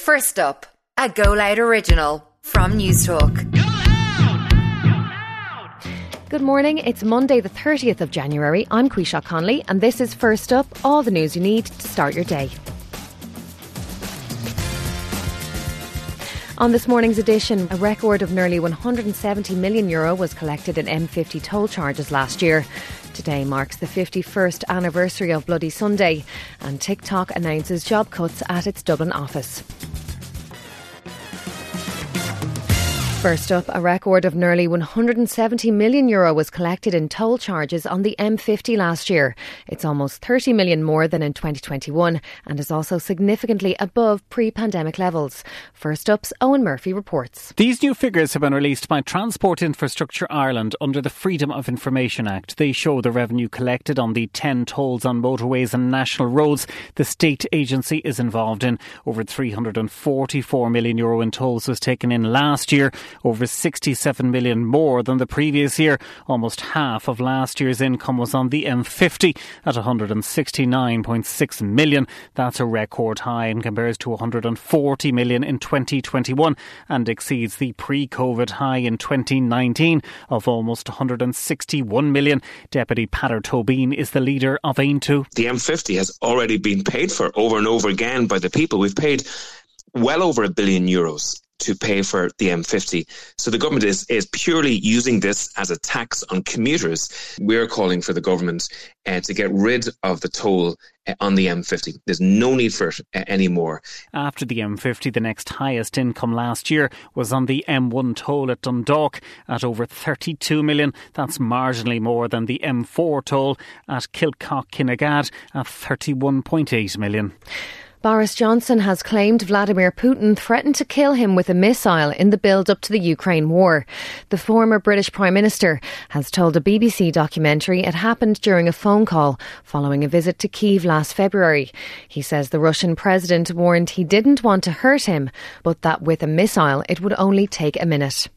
First up, a Go Loud original from News Newstalk. Good morning. It's Monday, the 30th of January. I'm Quisha Conley, and this is First Up all the news you need to start your day. On this morning's edition, a record of nearly 170 million euro was collected in M50 toll charges last year. Today marks the 51st anniversary of Bloody Sunday, and TikTok announces job cuts at its Dublin office. First up, a record of nearly 170 million euro was collected in toll charges on the M50 last year. It's almost 30 million more than in 2021 and is also significantly above pre-pandemic levels. First up's Owen Murphy reports. These new figures have been released by Transport Infrastructure Ireland under the Freedom of Information Act. They show the revenue collected on the 10 tolls on motorways and national roads the state agency is involved in. Over 344 million euro in tolls was taken in last year over 67 million more than the previous year. Almost half of last year's income was on the M50 at 169.6 million. That's a record high and compares to 140 million in 2021 and exceeds the pre-COVID high in 2019 of almost 161 million. Deputy Peadar Tóibín is the leader of Aontú. The M50 has already been paid for over and over again by the people. We've paid well over a billion euros to pay for the M50. So the government is, is purely using this as a tax on commuters. We're calling for the government uh, to get rid of the toll uh, on the M50. There's no need for it uh, anymore. After the M50, the next highest income last year was on the M1 toll at Dundalk at over 32 million. That's marginally more than the M4 toll at Kilcock Kinnegad at 31.8 million. Boris Johnson has claimed Vladimir Putin threatened to kill him with a missile in the build up to the Ukraine war. The former British Prime Minister has told a BBC documentary it happened during a phone call following a visit to Kiev last February. He says the Russian president warned he didn't want to hurt him, but that with a missile it would only take a minute.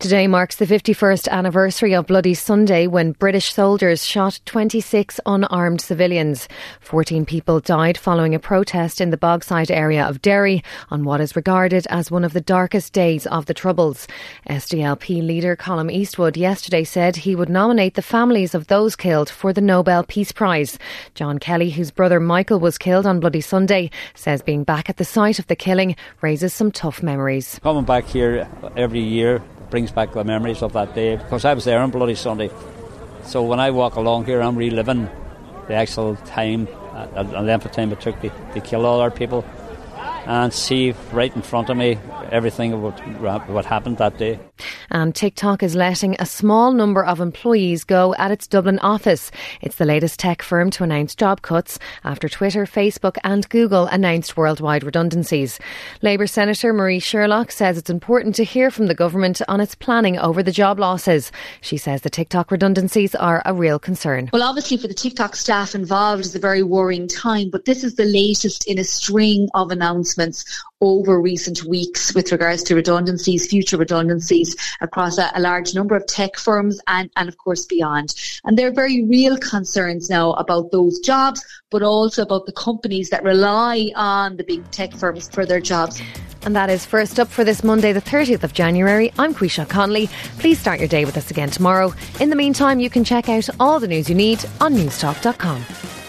Today marks the 51st anniversary of Bloody Sunday when British soldiers shot 26 unarmed civilians. 14 people died following a protest in the Bogside area of Derry on what is regarded as one of the darkest days of the Troubles. SDLP leader Colm Eastwood yesterday said he would nominate the families of those killed for the Nobel Peace Prize. John Kelly, whose brother Michael was killed on Bloody Sunday, says being back at the site of the killing raises some tough memories. Coming back here every year brings back the memories of that day because I was there on Bloody Sunday. So when I walk along here, I'm reliving the actual time, uh, the length of time it took to, to kill all our people, and see right in front of me everything about what happened that day. And TikTok is letting a small number of employees go at its Dublin office. It's the latest tech firm to announce job cuts after Twitter, Facebook, and Google announced worldwide redundancies. Labour Senator Marie Sherlock says it's important to hear from the government on its planning over the job losses. She says the TikTok redundancies are a real concern. Well, obviously, for the TikTok staff involved, it's a very worrying time, but this is the latest in a string of announcements over recent weeks with regards to redundancies, future redundancies across a, a, large number of tech firms and, and of course beyond. And there are very real concerns now about those jobs, but also about the companies that rely on the big tech firms for their jobs. And that is first up for this Monday, the 30th of January. I'm Quisha Conley. Please start your day with us again tomorrow. In the meantime, you can check out all the news you need on newstalk.com.